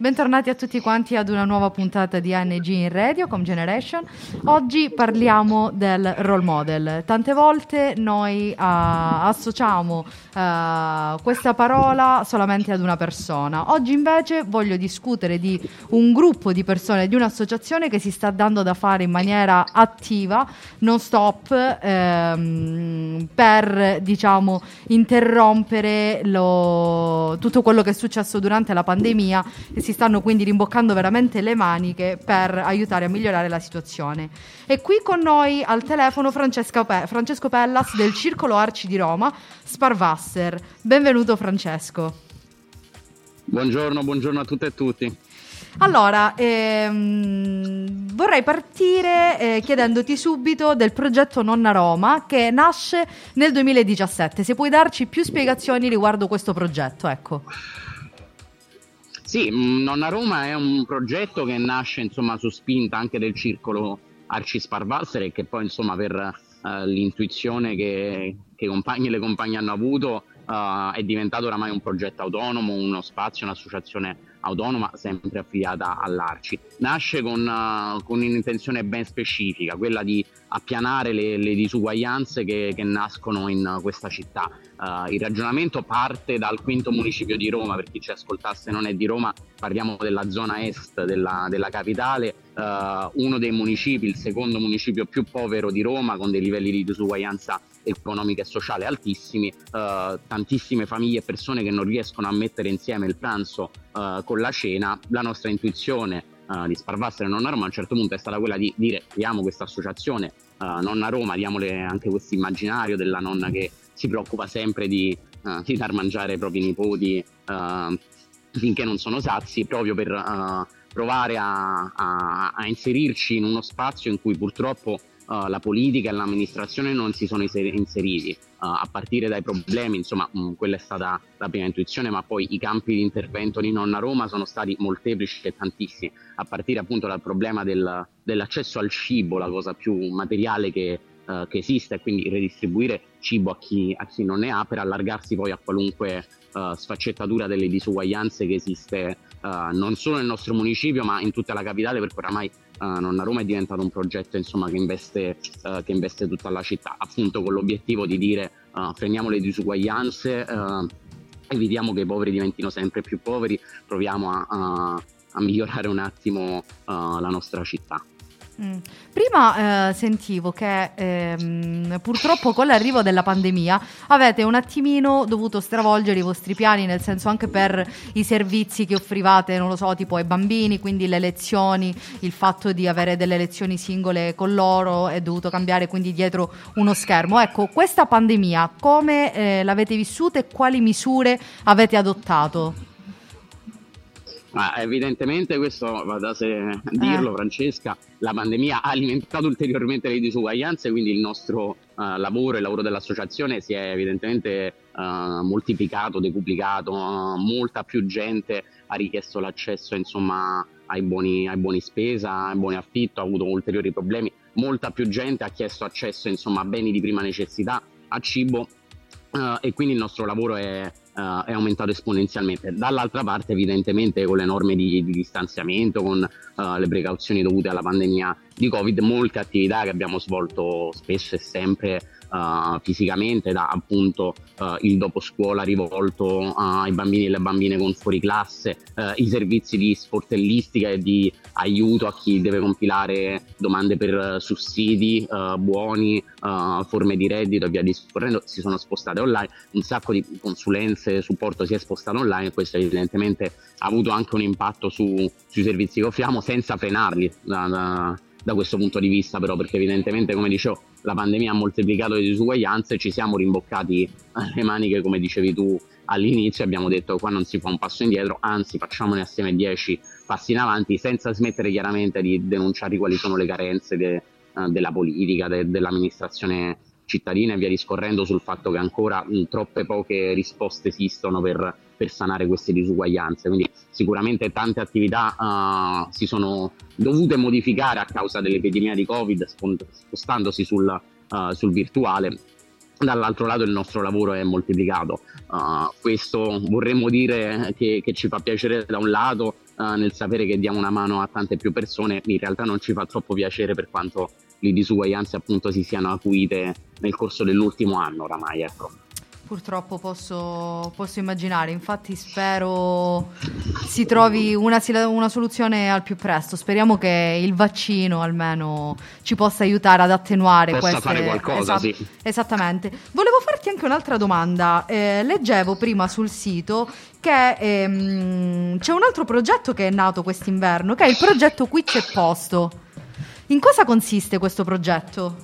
Bentornati a tutti quanti ad una nuova puntata di ANG in Radio, Com Generation. Oggi parliamo del role model. Tante volte noi uh, associamo uh, questa parola solamente ad una persona. Oggi invece voglio discutere di un gruppo di persone, di un'associazione che si sta dando da fare in maniera attiva, non stop, ehm, per diciamo interrompere lo, tutto quello che è successo durante la pandemia si stanno quindi rimboccando veramente le maniche per aiutare a migliorare la situazione. E qui con noi al telefono Pe- Francesco Pellas del Circolo Arci di Roma, Sparvasser. Benvenuto Francesco. Buongiorno, buongiorno a tutte e tutti. Allora, ehm, vorrei partire eh, chiedendoti subito del progetto Nonna Roma che nasce nel 2017. Se puoi darci più spiegazioni riguardo questo progetto, ecco. Sì, mm, Nonna Roma è un progetto che nasce insomma su spinta anche del circolo Arci Sparvalser e che poi insomma per uh, l'intuizione che, che i compagni e le compagne hanno avuto uh, è diventato oramai un progetto autonomo, uno spazio, un'associazione autonoma sempre affiliata all'Arci. Nasce con, uh, con un'intenzione ben specifica, quella di appianare le, le disuguaglianze che, che, nascono in questa città. Uh, il ragionamento parte dal quinto municipio di Roma, per chi ci ascoltasse non è di Roma, parliamo della zona est della, della capitale, uh, uno dei municipi, il secondo municipio più povero di Roma, con dei livelli di disuguaglianza economica e sociale altissimi, uh, tantissime famiglie e persone che non riescono a mettere insieme il pranzo con la cena, la nostra intuizione uh, di Sparvassere Nonna Roma a un certo punto è stata quella di dire creiamo questa associazione uh, Nonna Roma, diamole anche questo immaginario della nonna che si preoccupa sempre di, uh, di dar mangiare ai propri nipoti finché non sono sazi, proprio per provare a, a, a inserirci in uno spazio in cui purtroppo uh, la politica e l'amministrazione non si sono inseriti, uh, a partire dai problemi, insomma mh, mm, quella è stata la prima intuizione, ma poi i campi di intervento di Nonna Roma sono stati molteplici e tantissimi, a partire appunto dal problema del, dell'accesso al cibo, la cosa più materiale che, uh, che esiste, e quindi redistribuire cibo a chi, a chi, non ne ha per allargarsi poi a qualunque sfaccettatura delle disuguaglianze che esiste non solo nel nostro municipio ma in tutta la capitale perché oramai uh, Nonna Roma è diventato un progetto insomma, che, investe, uh, che, investe, tutta la città, appunto con l'obiettivo di dire freniamo le disuguaglianze, evitiamo che i poveri diventino sempre più poveri, proviamo a, a, a migliorare un attimo la nostra città. Mm. Prima eh, sentivo che ehm, purtroppo con l'arrivo della pandemia avete un attimino dovuto stravolgere i vostri piani, nel senso anche per i servizi che offrivate, non lo so, tipo ai bambini, quindi le lezioni, il fatto di avere delle lezioni singole con loro è dovuto cambiare quindi dietro uno schermo. Ecco, questa pandemia come eh, l'avete vissuta e quali misure avete adottato? Ma evidentemente questo va da sé dirlo, eh. Francesca, la pandemia ha alimentato ulteriormente le disuguaglianze, quindi il nostro uh, lavoro, il lavoro dell'associazione si è evidentemente uh, moltiplicato, decuplicato, uh, molta più gente ha richiesto l'accesso insomma, ai, buoni, ai buoni spesa, ai buoni affitto, ha avuto ulteriori problemi, molta più gente ha chiesto accesso insomma, a beni di prima necessità, a cibo e quindi il nostro lavoro è uh, è aumentato esponenzialmente. Dall'altra parte, evidentemente, con le norme di, di distanziamento, con uh, le precauzioni dovute alla pandemia di Covid, molte attività che abbiamo svolto spesso e sempre uh, fisicamente, da appunto uh, il dopo scuola rivolto ai bambini e alle bambine con fuori classe, uh, i servizi di sportellistica e di aiuto a chi deve compilare domande per sussidi buoni, forme di reddito e via discorrendo, si sono spostate online, un sacco di consulenze, e supporto si è spostato online e questo evidentemente ha avuto anche un impatto su, sui servizi che offriamo senza frenarli. Da, da, da questo punto di vista però perché evidentemente come dicevo la pandemia ha moltiplicato le disuguaglianze ci siamo rimboccati le maniche come dicevi tu all'inizio abbiamo detto qua non si fa un passo indietro anzi facciamone assieme dieci passi in avanti senza smettere chiaramente di denunciare quali sono le carenze de, uh, della politica, de, dell'amministrazione cittadina e via discorrendo sul fatto che ancora mh, troppe poche risposte esistono per per sanare queste disuguaglianze. Quindi sicuramente tante attività uh, si sono dovute modificare a causa dell'epidemia di Covid, spostandosi sul, uh, sul virtuale dall'altro lato il nostro lavoro è moltiplicato. Uh, questo vorremmo dire che, che, ci fa piacere da un lato nel sapere che diamo una mano a tante più persone, in realtà non ci fa troppo piacere per quanto le disuguaglianze appunto si siano acuite nel corso dell'ultimo anno oramai. Ecco. Purtroppo posso, posso, immaginare, infatti spero si trovi una, una, soluzione al più presto. Speriamo che il vaccino almeno ci possa aiutare ad attenuare possa queste... fare qualcosa, esatto, sì. Esattamente. Volevo farti anche un'altra domanda. Eh, leggevo prima sul sito che ehm, c'è un altro progetto che è nato quest'inverno, che è il progetto Qui c'è posto. In cosa consiste questo progetto?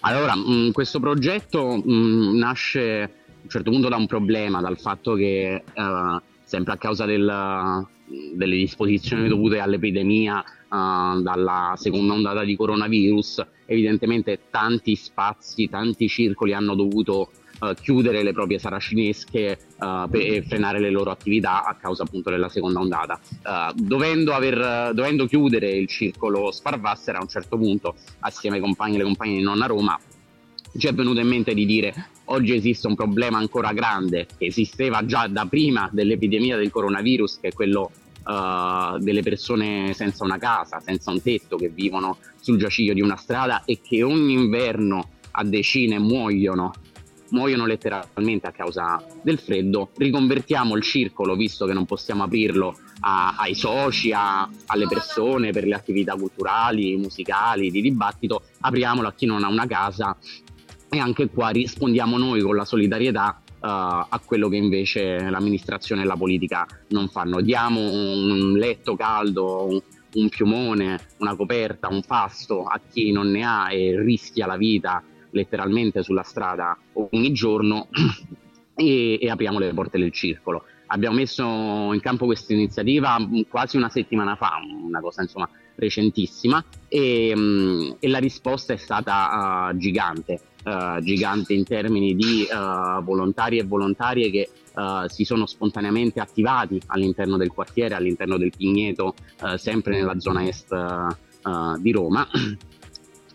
Allora, mh, mm, questo progetto mh, mm, nasce a un certo punto da un problema, dal fatto che uh, sempre a causa del, delle disposizioni dovute all'epidemia, uh, dalla seconda ondata di coronavirus, evidentemente tanti spazi, tanti circoli hanno dovuto uh, chiudere le proprie saracinesche uh, per frenare le loro attività a causa appunto della seconda ondata. Uh, dovendo, aver, dovendo, chiudere il circolo Sparvasser a un certo punto, assieme ai compagni e alle compagne di Nonna Roma, ci è venuto in mente di dire oggi esiste un problema ancora grande che esisteva già da prima dell'epidemia del coronavirus, che è quello Uh, delle persone senza una casa, senza un tetto, che vivono sul giaciglio di una strada e che ogni inverno a decine muoiono muoiono letteralmente a causa del freddo, riconvertiamo il circolo, visto che non possiamo aprirlo a, ai soci, a, alle persone per le attività culturali, musicali, di dibattito, apriamolo a chi non ha una casa e anche qua rispondiamo noi con la solidarietà uh, a quello che invece l'amministrazione e la politica non fanno. Diamo un letto caldo, un, un piumone, una coperta, un pasto a chi non ne ha e rischia la vita letteralmente sulla strada ogni giorno e, e apriamo le porte del circolo. Abbiamo messo in campo questa iniziativa quasi una settimana fa, una cosa insomma recentissima, e, um, e la risposta è stata uh, gigante, uh, gigante in termini di uh, volontari e volontarie che si sono spontaneamente attivati all'interno del quartiere, all'interno del Pigneto, sempre nella zona est di Roma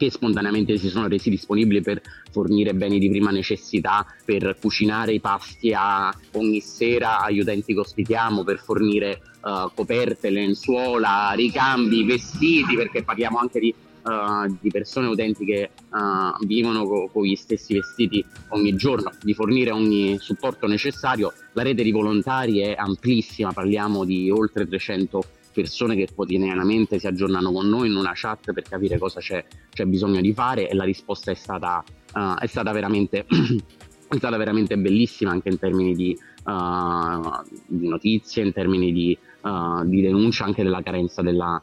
che spontaneamente si sono resi disponibili per fornire beni di prima necessità, per cucinare i pasti a ogni sera agli utenti che ospitiamo, per fornire uh, coperte, lenzuola, ricambi, vestiti, perché parliamo anche di Uh, di persone utenti che uh, vivono co- con gli stessi vestiti ogni giorno, di fornire ogni supporto necessario. La rete di volontari è amplissima, parliamo di oltre 300 persone che quotidianamente si aggiornano con noi in una chat per capire cosa c'è, c'è bisogno di fare e la risposta è stata, uh, è stata, veramente, è stata veramente bellissima anche in termini di, uh, di notizie, in termini di, uh, di, denuncia anche della carenza della,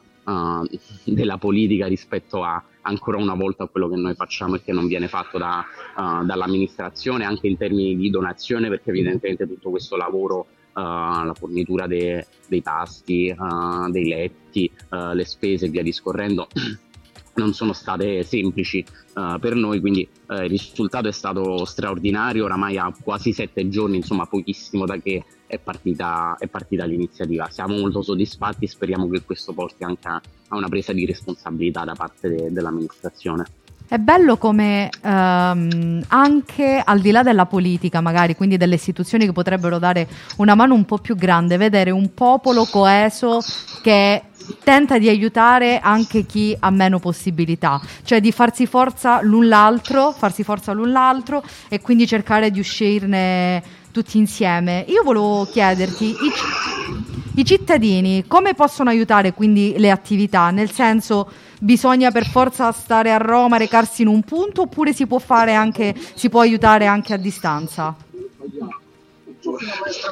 della, politica rispetto a ancora una volta quello che noi facciamo e che non viene fatto da, dall'amministrazione anche in termini di donazione perché evidentemente tutto questo lavoro uh, la fornitura de- dei pasti, uh, dei letti, uh, le spese e via discorrendo non sono state semplici uh, per noi, quindi uh, il risultato è stato straordinario, oramai a quasi sette giorni, insomma pochissimo da che è partita, è partita l'iniziativa. Siamo molto soddisfatti e speriamo che questo porti anche a, a una presa di responsabilità da parte de- dell'amministrazione. È bello come um, anche al di là della politica, magari, quindi delle istituzioni che potrebbero dare una mano un po' più grande, vedere un popolo coeso che tenta di aiutare anche chi ha meno possibilità, cioè di farsi forza l'un l'altro, farsi forza l'un l'altro e quindi cercare di uscirne tutti insieme. Io volevo chiederti, i, i cittadini come possono aiutare quindi le attività? Nel senso bisogna per forza stare a Roma, recarsi in un punto oppure si può anche, si può aiutare anche a distanza?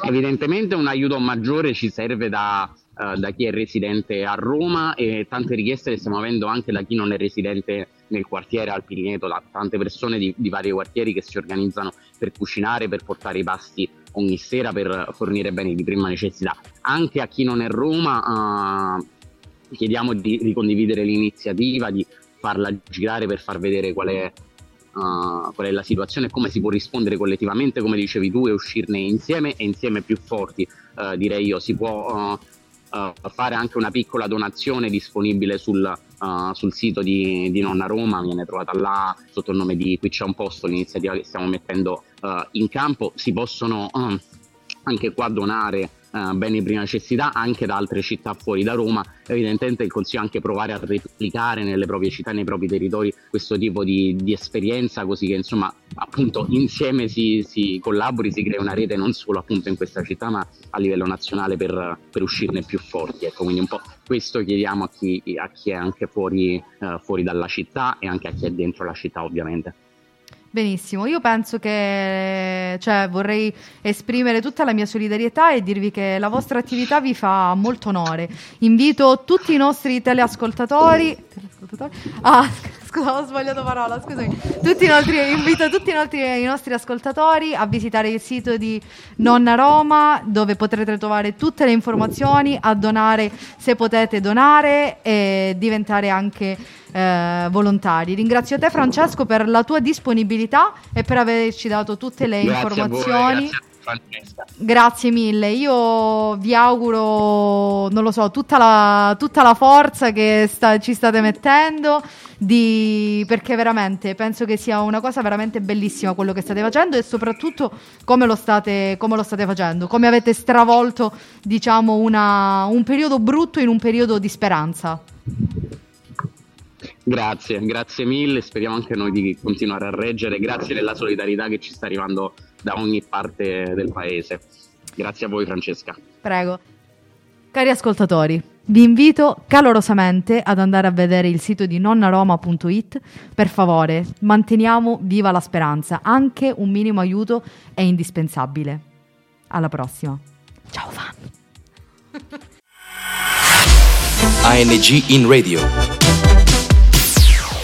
Evidentemente un aiuto maggiore ci serve da, uh, da chi è residente a Roma e tante richieste le stiamo avendo anche da chi non è residente nel quartiere al Pirineto, da tante persone di, di, vari quartieri che si organizzano per cucinare, per portare i pasti ogni sera, per fornire beni di prima necessità. Anche a chi non è Roma uh, chiediamo di, di, condividere l'iniziativa, di farla girare per far vedere qual è uh, qual è la situazione, come si può rispondere collettivamente, come dicevi tu, e uscirne insieme e insieme più forti, uh, direi io. Si può uh, fare anche una piccola donazione disponibile sul, sul sito di, di, Nonna Roma, viene trovata là sotto il nome di Qui c'è un posto, l'iniziativa che stiamo mettendo in campo. Si possono anche qua donare uh, beni di prima necessità anche da altre città fuori da Roma. Evidentemente il consiglio anche provare a replicare nelle proprie città, nei propri territori questo tipo di, di esperienza, così che insomma appunto insieme si, si, collabori, si crea una rete non solo appunto in questa città, ma a livello nazionale per, per uscirne più forti. Ecco, quindi un po' questo chiediamo a chi, a chi è anche fuori, uh, fuori dalla città e anche a chi è dentro la città, ovviamente. Benissimo, io penso che cioè, vorrei esprimere tutta la mia solidarietà e dirvi che la vostra attività vi fa molto onore. Invito tutti i nostri teleascoltatori, teleascoltatori ah, scusa, ho sbagliato parola, scusami. Tutti nostri, invito tutti i nostri, i nostri, ascoltatori a visitare il sito di Nonna Roma, dove potrete trovare tutte le informazioni, a donare se potete donare e diventare anche eh, volontari. Ringrazio te Francesco per la tua disponibilità e per averci dato tutte le grazie informazioni. Voi, Francesca. Grazie mille, io vi auguro, non lo so, tutta la, tutta la forza che sta, ci state mettendo, di, perché veramente penso che sia una cosa veramente bellissima quello che state facendo e soprattutto come lo state, come lo state facendo, come avete stravolto diciamo una, un periodo brutto in un periodo di speranza. Grazie, grazie mille, speriamo anche noi di continuare a reggere, grazie della solidarietà che ci sta arrivando da ogni parte del paese. Grazie a voi Francesca. Prego. Cari ascoltatori, vi invito calorosamente ad andare a vedere il sito di nonnaroma.it. Per favore, manteniamo viva la speranza, anche un minimo aiuto è indispensabile. Alla prossima. Ciao fan. ANG in radio